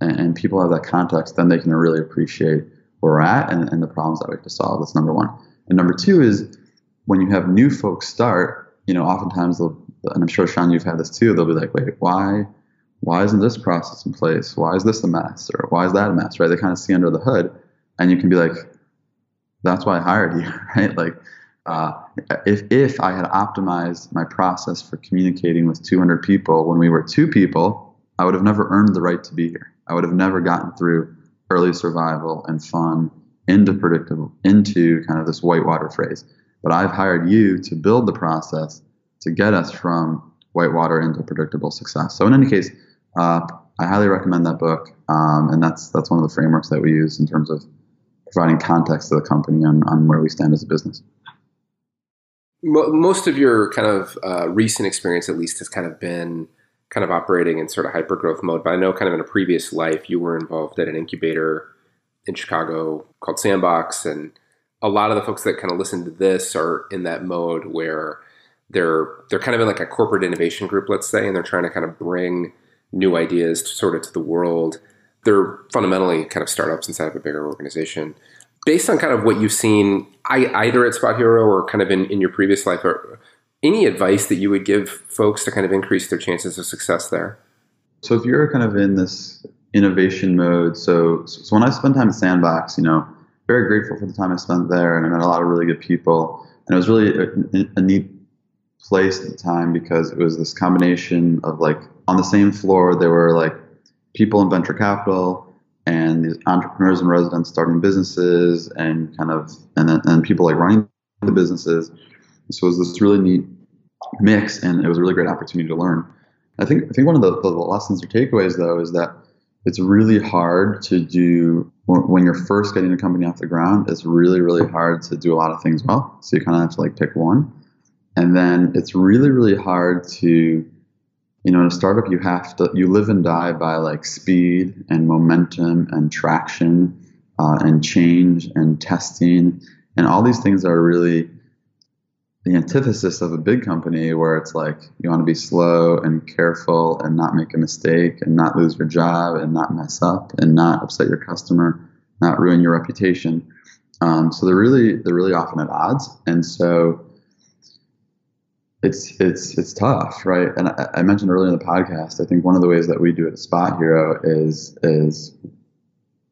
and, and people have that context, then they can really appreciate where we're at and, and the problems that we have to solve. That's number one. And number two is when you have new folks start, you know, oftentimes they'll, and I'm sure Sean, you've had this too. They'll be like, wait, why? Why isn't this process in place? Why is this a mess? Or why is that a mess? Right? They kind of see under the hood, and you can be like, that's why I hired you, right? Like, uh, if if I had optimized my process for communicating with 200 people when we were two people, I would have never earned the right to be here. I would have never gotten through early survival and fun into predictable into kind of this whitewater phrase. But I've hired you to build the process to get us from whitewater into predictable success. So in any case, uh, I highly recommend that book, um, and that's that's one of the frameworks that we use in terms of providing context to the company on, on where we stand as a business. Most of your kind of uh, recent experience, at least, has kind of been kind of operating in sort of hyper growth mode. But I know, kind of in a previous life, you were involved at an incubator in Chicago called Sandbox, and a lot of the folks that kind of listen to this are in that mode where they're they're kind of in like a corporate innovation group, let's say, and they're trying to kind of bring new ideas to sort of to the world they're fundamentally kind of startups inside of a bigger organization. Based on kind of what you've seen, I, either at SpotHero or kind of in, in your previous life, or any advice that you would give folks to kind of increase their chances of success there? So if you're kind of in this innovation mode, so so when I spent time at Sandbox, you know, very grateful for the time I spent there, and I met a lot of really good people, and it was really a, a neat place at the time because it was this combination of like on the same floor there were like people in venture capital and these entrepreneurs and residents starting businesses and kind of and then and people like running the businesses. So it was this really neat mix, and it was a really great opportunity to learn. I think I think one of the, the lessons or takeaways though is that it's really hard to do when you're first getting a company off the ground. It's really really hard to do a lot of things well. So you kind of have to like pick one, and then it's really really hard to you know in a startup you have to you live and die by like speed and momentum and traction uh, and change and testing and all these things are really the antithesis of a big company where it's like you want to be slow and careful and not make a mistake and not lose your job and not mess up and not upset your customer, not ruin your reputation. Um, so they're really they're really often at odds, and so it's it's it's tough, right? And I, I mentioned earlier in the podcast, I think one of the ways that we do it at SpotHero is is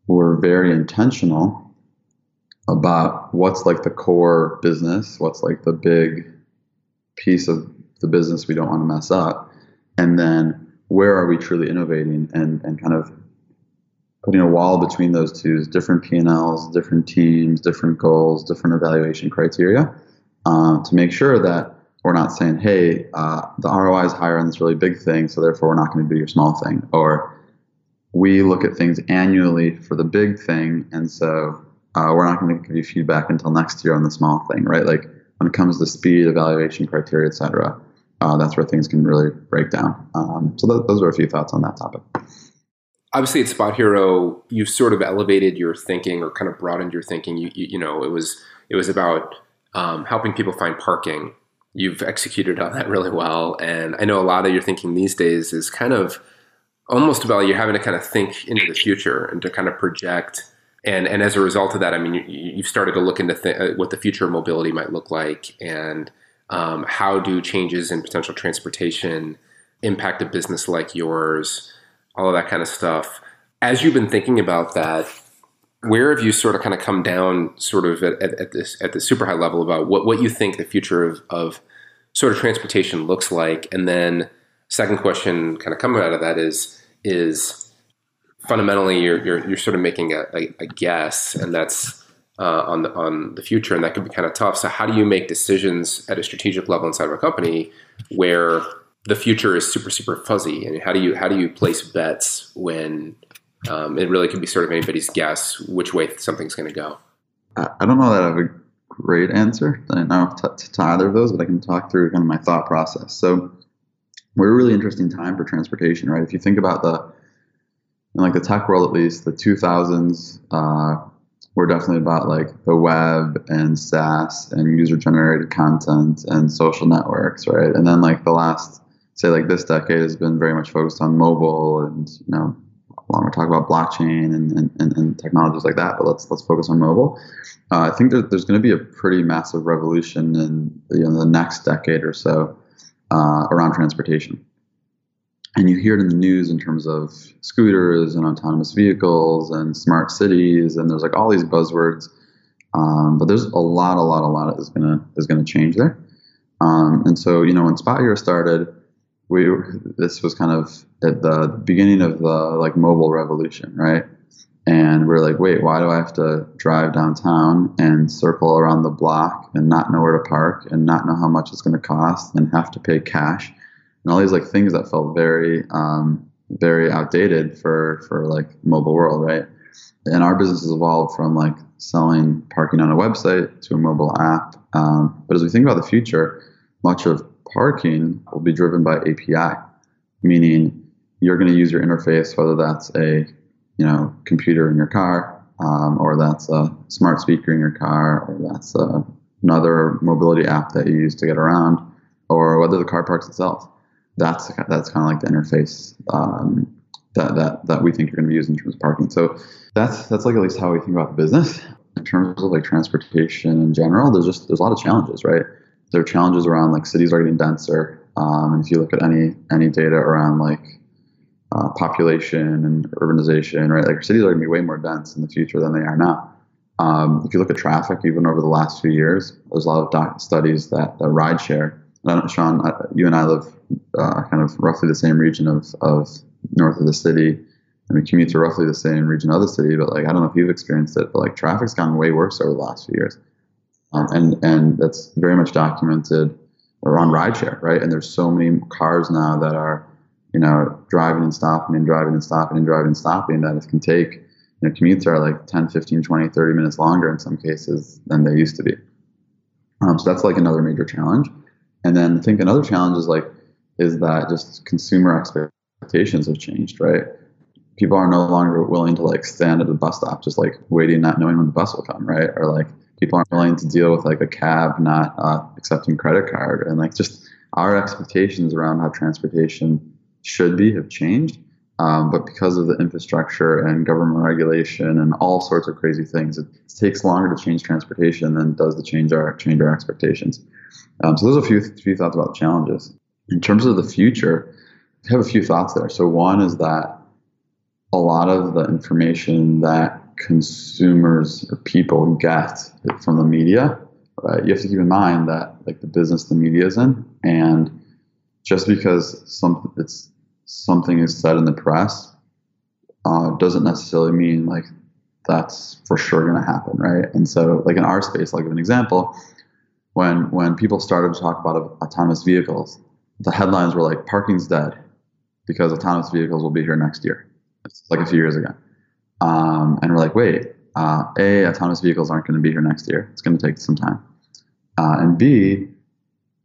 we're very intentional about what's like the core business, what's like the big piece of the business we don't want to mess up, and then where are we truly innovating and, and kind of putting a wall between those two different P&Ls, different teams, different goals, different evaluation criteria uh, to make sure that we're not saying, hey, uh, the ROI is higher on this really big thing, so therefore we're not going to do your small thing. Or we look at things annually for the big thing, and so uh, we're not going to give you feedback until next year on the small thing, right? Like when it comes to speed, evaluation criteria, et cetera, uh, that's where things can really break down. Um, so th- those are a few thoughts on that topic. Obviously, at SpotHero, you've sort of elevated your thinking or kind of broadened your thinking. You, you, you know, it was it was about um, helping people find parking. You've executed on that really well, and I know a lot of your thinking these days is kind of almost about you're having to kind of think into the future and to kind of project. And and as a result of that, I mean, you, have started to look into th- uh, what the future of mobility might look like, and um, how do changes in potential transportation impact a business like yours, all of that kind of stuff. As you've been thinking about that, where have you sort of kind of come down, sort of at, at, at this at the super high level about what what you think the future of, of sort of transportation looks like, and then second question, kind of coming out of that is is fundamentally you're, you're, you're sort of making a, a, a guess and that's uh, on the on the future and that can be kind of tough. So how do you make decisions at a strategic level inside of a company where the future is super super fuzzy? And how do you how do you place bets when um, it really can be sort of anybody's guess which way something's going to go. I don't know that i have a great answer i to, to either of those but i can talk through kind of my thought process. So we're a really interesting time for transportation right? If you think about the in like the tech world at least, the 2000s uh, were definitely about like the web and SaaS and user generated content and social networks, right? And then like the last, say like this decade has been very much focused on mobile and you know, long we talk about blockchain and, and, and, technologies like that, but let's let's focus on mobile. Uh, I think that there's going to be a pretty massive revolution in you know, the next decade or so uh, around transportation and you hear it in the news in terms of scooters and autonomous vehicles and smart cities and there's like all these buzzwords um, but there's a lot a lot a lot is gonna is gonna change there um, and so you know when spot started we this was kind of at the beginning of the like mobile revolution right and we're like wait why do i have to drive downtown and circle around the block and not know where to park and not know how much it's going to cost and have to pay cash and all these like things that felt very um, very outdated for for like mobile world, right? And our business has evolved from like selling parking on a website to a mobile app. Um, but as we think about the future, much of parking will be driven by API, meaning you're going to use your interface, whether that's a you know computer in your car, um, or that's a smart speaker in your car, or that's a, another mobility app that you use to get around, or whether the car parks itself that's that's kind of like the interface um, that, that that we think you're going to be using in terms of parking. So that's that's like at least how we think about the business in terms of like transportation in general. There's just there's a lot of challenges, right? There are challenges around like cities are getting denser, um, and if you look at any any data around like uh, population and urbanization, right? Like cities are going to be way more dense in the future than they are now. Um, if you look at traffic, even over the last few years, there's a lot of doc- studies that, that rideshare. I know, Sean, you and I live uh, kind of roughly the same region of, of north of the city. I mean, commute to roughly the same region of the city, but like I don't know if you've experienced it, but like traffic's gotten way worse over the last few years, um, and and that's very much documented around rideshare, right? And there's so many cars now that are, you know, driving and stopping and driving and stopping and driving and stopping that it can take, you know, commutes are like 10, 15, 20, 30 minutes longer in some cases than they used to be. Um, so that's like another major challenge. And then I think another challenge is like is that just consumer expectations have changed, right? People are no longer willing to like stand at the bus stop, just like waiting, not knowing when the bus will come, right? Or like people aren't willing to deal with like a cab not uh, accepting credit card and like just our expectations around how transportation should be have changed um, but because of the infrastructure and government regulation and all sorts of crazy things, it takes longer to change transportation than does to change our change our expectations. Um, so are a few few thoughts about challenges. In terms of the future, I have a few thoughts there. So one is that a lot of the information that consumers or people get it from the media, right? You have to keep in mind that like the business the media is in, and just because some it's something is said in the press uh, doesn't necessarily mean like that's for sure going to happen, right? And so, like in our space, like an example, when when people started to talk about autonomous vehicles, the headlines were like "parking's dead" because autonomous vehicles will be here next year. It's like a few years ago, um, and we're like, wait, uh, a autonomous vehicles aren't going to be here next year. It's going to take some time, uh, and b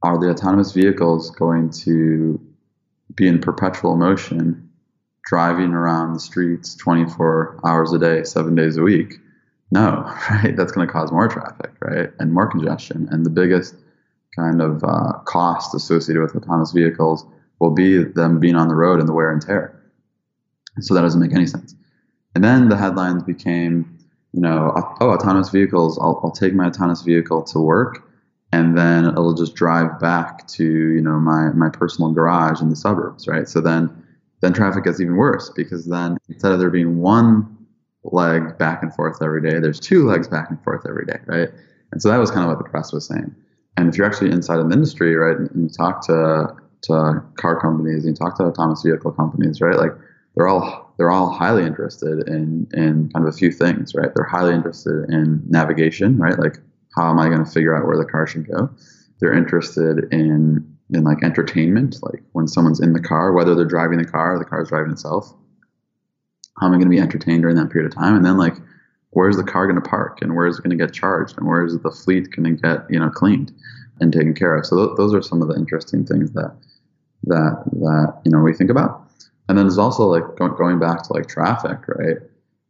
are the autonomous vehicles going to be in perpetual motion, driving around the streets 24 hours a day, seven days a week. No, right? That's going to cause more traffic, right? And more congestion. And the biggest kind of uh, cost associated with autonomous vehicles will be them being on the road and the wear and tear. So that doesn't make any sense. And then the headlines became, you know, oh, autonomous vehicles, I'll, I'll take my autonomous vehicle to work and then it'll just drive back to you know my my personal garage in the suburbs, right? So then then traffic gets even worse because then instead of there being one leg back and forth every day, there's two legs back and forth every day, right? And so that was kind of what the press was saying. And if you're actually inside the industry, right, and you talk to to car companies, and you talk to autonomous vehicle companies, right, like they're all they're all highly interested in in kind of a few things, right? They're highly interested in navigation, right? Like how am I going to figure out where the car should go? They're interested in in like entertainment, like when someone's in the car, whether they're driving the car or the car is driving itself. How am I going to be entertained during that period of time? And then like, where's the car going to park, and where is it going to get charged, and where is the fleet going to get you know cleaned and taken care of? So th- those are some of the interesting things that that that you know we think about. And then there's also like going back to like traffic, right?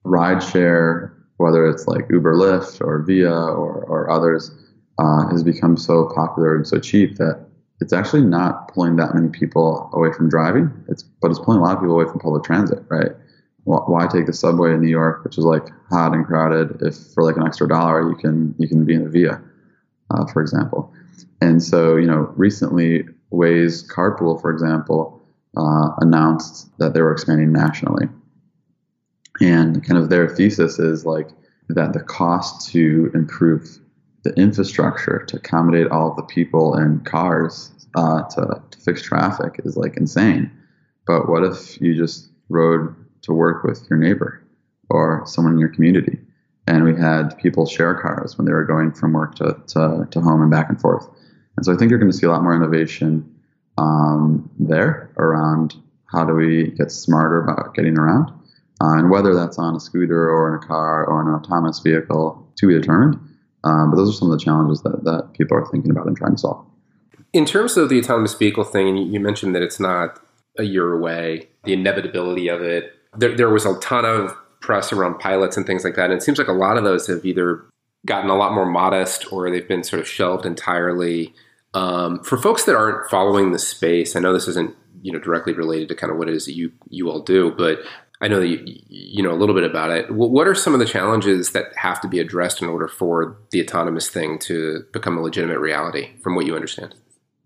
Rideshare whether it's like Uber, Lyft, or Via, or, or others, uh, has become so popular and so cheap that it's actually not pulling that many people away from driving. It's but it's pulling a lot of people away from public transit, right? Why take the subway in New York, which is like hot and crowded, if for like an extra dollar you can you can be in a Via, uh, for example. And so you know, recently Waze Carpool, for example, uh, announced that they were expanding nationally. And kind of their thesis is like that the cost to improve the infrastructure to accommodate all the people and cars uh, to, to fix traffic is like insane. But what if you just rode to work with your neighbor or someone in your community? And we had people share cars when they were going from work to, to, to home and back and forth. And so I think you're going to see a lot more innovation um, there around how do we get smarter about getting around. Uh, and whether that's on a scooter or in a car or an autonomous vehicle to be determined. Um, but those are some of the challenges that, that people are thinking about and trying to solve. In terms of the autonomous vehicle thing, you mentioned that it's not a year away, the inevitability of it, there, there was a ton of press around pilots and things like that. And it seems like a lot of those have either gotten a lot more modest or they've been sort of shelved entirely. Um, for folks that aren't following the space, I know this isn't you know directly related to kind of what it is that you you all do, but I know that you, you know a little bit about it. What are some of the challenges that have to be addressed in order for the autonomous thing to become a legitimate reality, from what you understand?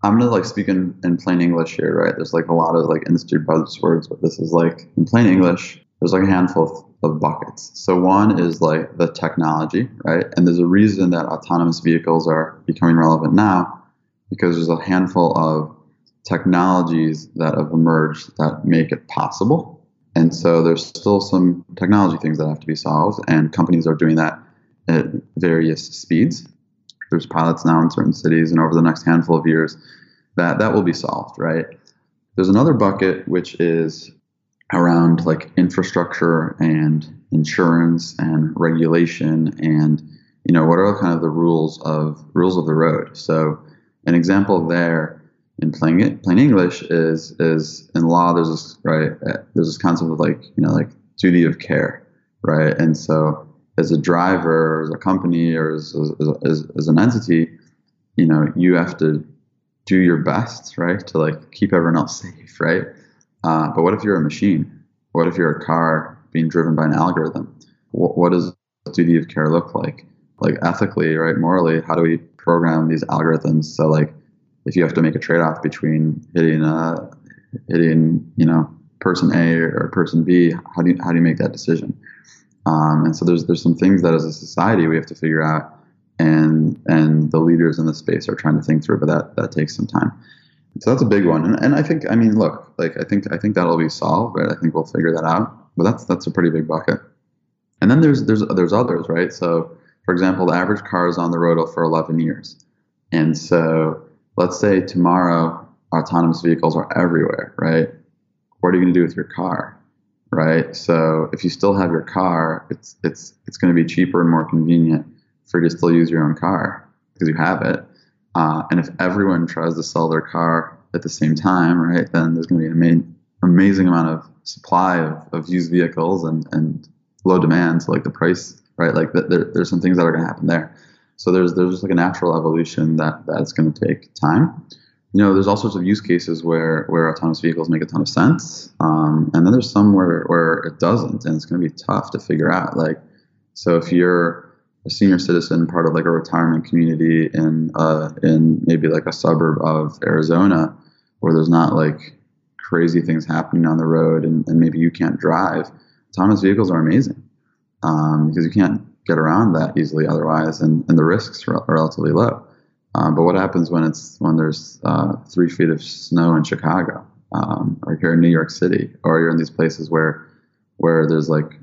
I'm gonna like speak in, in plain English here, right? There's like a lot of like industry buzzwords, but this is like in plain English. There's like a handful of, of buckets. So one is like the technology, right? And there's a reason that autonomous vehicles are becoming relevant now, because there's a handful of technologies that have emerged that make it possible and so there's still some technology things that have to be solved, and companies are doing that at various speeds. There's pilots now in certain cities, and over the next handful of years, that that will be solved, right? There's another bucket which is around like infrastructure and insurance and regulation and you know what are kind of the rules of rules of the road. So an example there in plain plain English is is in law there's this right uh, there's this concept of like you know like duty of care right and so as a driver, as a company, or as, as, as, as an entity, you know, you have to do your best, right, to like keep everyone else safe, right? Uh, but what if you're a machine? What if you're a car being driven by an algorithm? What, what does duty of care look like? Like ethically, right, morally, how do we program these algorithms so like if you have to make a trade-off between hitting uh, hitting you know person A or person B, how do you, how do you make that decision? Um, and so there's there's some things that as a society we have to figure out, and and the leaders in the space are trying to think through, but that that takes some time. So that's a big one, and, and I think I mean look, like I think I think that'll be solved, right? I think we'll figure that out, but that's that's a pretty big bucket. And then there's there's there's others, right? So for example, the average car is on the road for 11 years, and so let's say tomorrow autonomous vehicles are everywhere, right? What are you going to do with your car, right? So if you still have your car, it's it's it's going to be cheaper and more convenient for you to still use your own car because you have it. Uh, and if everyone tries to sell their car at the same time, right, then there's going to be an ama- amazing amount of supply of, of used vehicles and, and low demand. So like the price, right, like the, there, there's some things that are going to happen there. So there's there's just like a natural evolution that that's going to take time you know, there's all sorts of use cases where where autonomous vehicles make a ton of sense, um, and then there's some where where it doesn't, and it's going to be tough to figure out. Like, so if you're a senior citizen, part of like a retirement community in uh, in maybe like a suburb of Arizona, where there's not like crazy things happening on the road, and, and maybe you can't drive, autonomous vehicles are amazing um, because you can't get around that easily otherwise, and, and the risks are relatively low. Um, but what happens when it's when there's uh, three feet of snow in Chicago, um, or here in New York City, or you're in these places where where there's like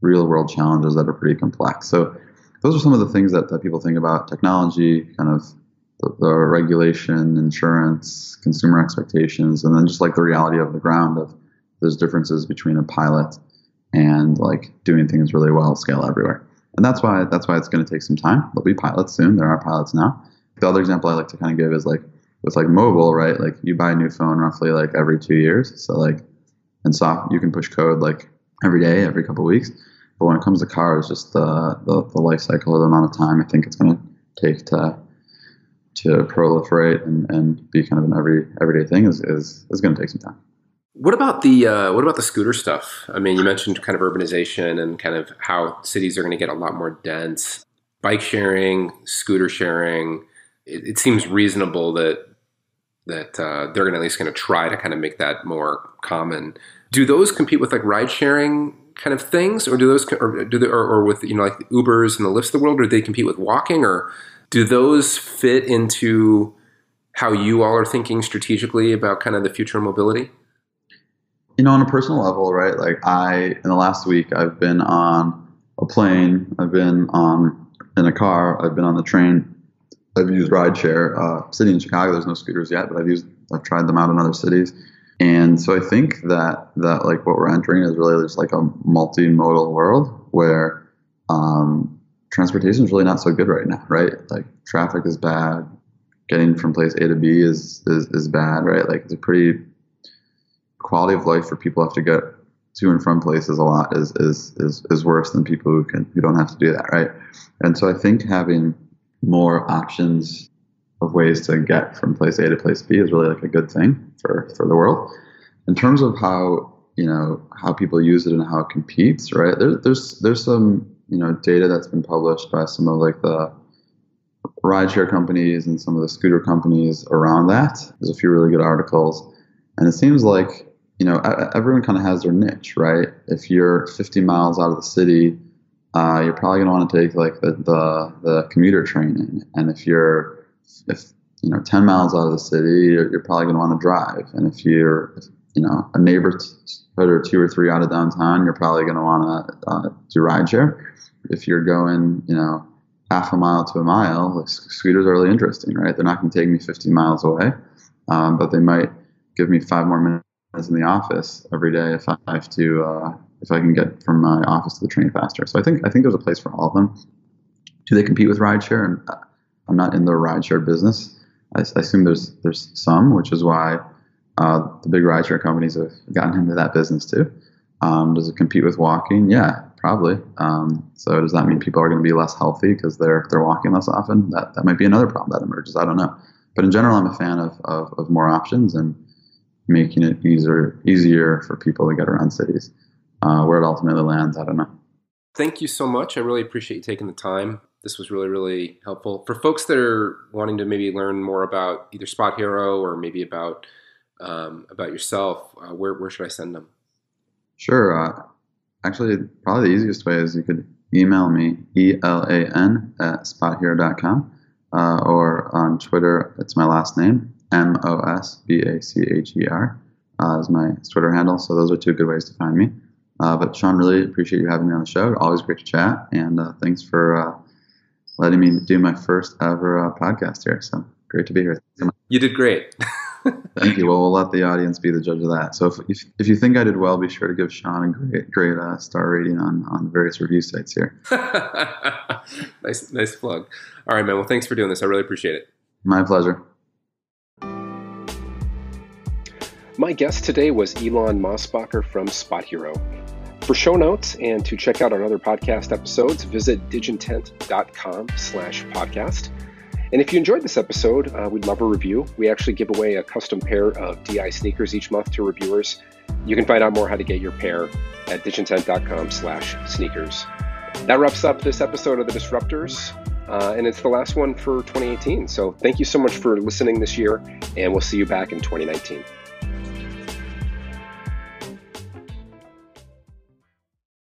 real world challenges that are pretty complex. So those are some of the things that, that people think about technology, kind of the, the regulation, insurance, consumer expectations, and then just like the reality of the ground of there's differences between a pilot and like doing things really well scale everywhere. And that's why that's why it's going to take some time. There'll be pilots soon. There are pilots now the other example I like to kind of give is like with like mobile, right? Like you buy a new phone roughly like every two years. So like, and soft, you can push code like every day, every couple weeks. But when it comes to cars, just the, the, the life cycle, the amount of time I think it's going to take to to proliferate and, and be kind of an every everyday thing is, is, is going to take some time. What about the uh, what about the scooter stuff? I mean, you mentioned kind of urbanization and kind of how cities are going to get a lot more dense. Bike sharing, scooter sharing, it, it seems reasonable that that uh, they're going at least going to try to kind of make that more common. Do those compete with like ride sharing kind of things, or do those, or do they, or, or with you know like the Ubers and the Lyfts of the world, or do they compete with walking, or do those fit into how you all are thinking strategically about kind of the future of mobility? You know, on a personal level, right? Like I, in the last week, I've been on a plane, I've been on in a car, I've been on the train I've used rideshare. Uh, city in Chicago, there's no scooters yet, but I've used, I've tried them out in other cities. And so I think that that like what we're entering is really just like a multimodal world where um, transportation is really not so good right now, right? Like traffic is bad, getting from place A to B is is, is bad, right? Like it's a pretty quality of life for people who have to get to and from places a lot is is is, is worse than people who can who don't have to do that, right? And so I think having more options of ways to get from place A to place B is really like a good thing for, for the world. In terms of how you know how people use it and how it competes, right? There, there's there's some you know data that's been published by some of like the rideshare companies and some of the scooter companies around that. There's a few really good articles, and it seems like you know everyone kind of has their niche, right? If you're 50 miles out of the city uh, you're probably going to want to take like the, the, the commuter train in. And if you're if you know 10 miles out of the city, you're, you're probably going to want to drive. And if you're if, you know a neighborhood or two or three out of downtown, you're probably going to want to uh, do rideshare. If you're going, you know, half a mile to a mile, like, scooters are really interesting, right? They're not going to take me 50 miles away, um, but they might give me five more minutes in the office every day if I have to uh, if I can get from my office to the train faster. So I think I think there's a place for all of them. Do they compete with rideshare? And uh, I'm not in the rideshare business. I, I assume there's there's some, which is why uh, the big rideshare companies have gotten into that business too. Um, does it compete with walking? Yeah, probably. Um, so does that mean people are going to be less healthy because they're they're walking less often? That that might be another problem that emerges. I don't know. But in general, I'm a fan of, of, of more options and making it easier easier for people to get around cities. Uh, where it ultimately lands, I don't know. Thank you so much. I really appreciate you taking the time. This was really, really helpful. For folks that are wanting to maybe learn more about either SpotHero or maybe about um, about yourself, uh, where, where should I send them? Sure. Uh, actually, probably the easiest way is you could email me, E-L-A-N at spothero.com, uh, or on Twitter, it's my last name, M-O-S-B-A-C-H-E-R uh, is my Twitter handle. So those are two good ways to find me. Uh, but Sean, really appreciate you having me on the show. Always great to chat, and uh, thanks for uh, letting me do my first ever uh, podcast here. So great to be here. You did great. Thank you. Well, we'll let the audience be the judge of that. So if, if, if you think I did well, be sure to give Sean a great great uh, star rating on on various review sites here. nice nice plug. All right, man. Well, thanks for doing this. I really appreciate it. My pleasure. My guest today was Elan Mosbacher from SpotHero. For show notes and to check out our other podcast episodes, visit digintent.com slash podcast. And if you enjoyed this episode, uh, we'd love a review. We actually give away a custom pair of DI sneakers each month to reviewers. You can find out more how to get your pair at digintent.com slash sneakers. That wraps up this episode of The Disruptors, uh, and it's the last one for 2018. So thank you so much for listening this year, and we'll see you back in 2019.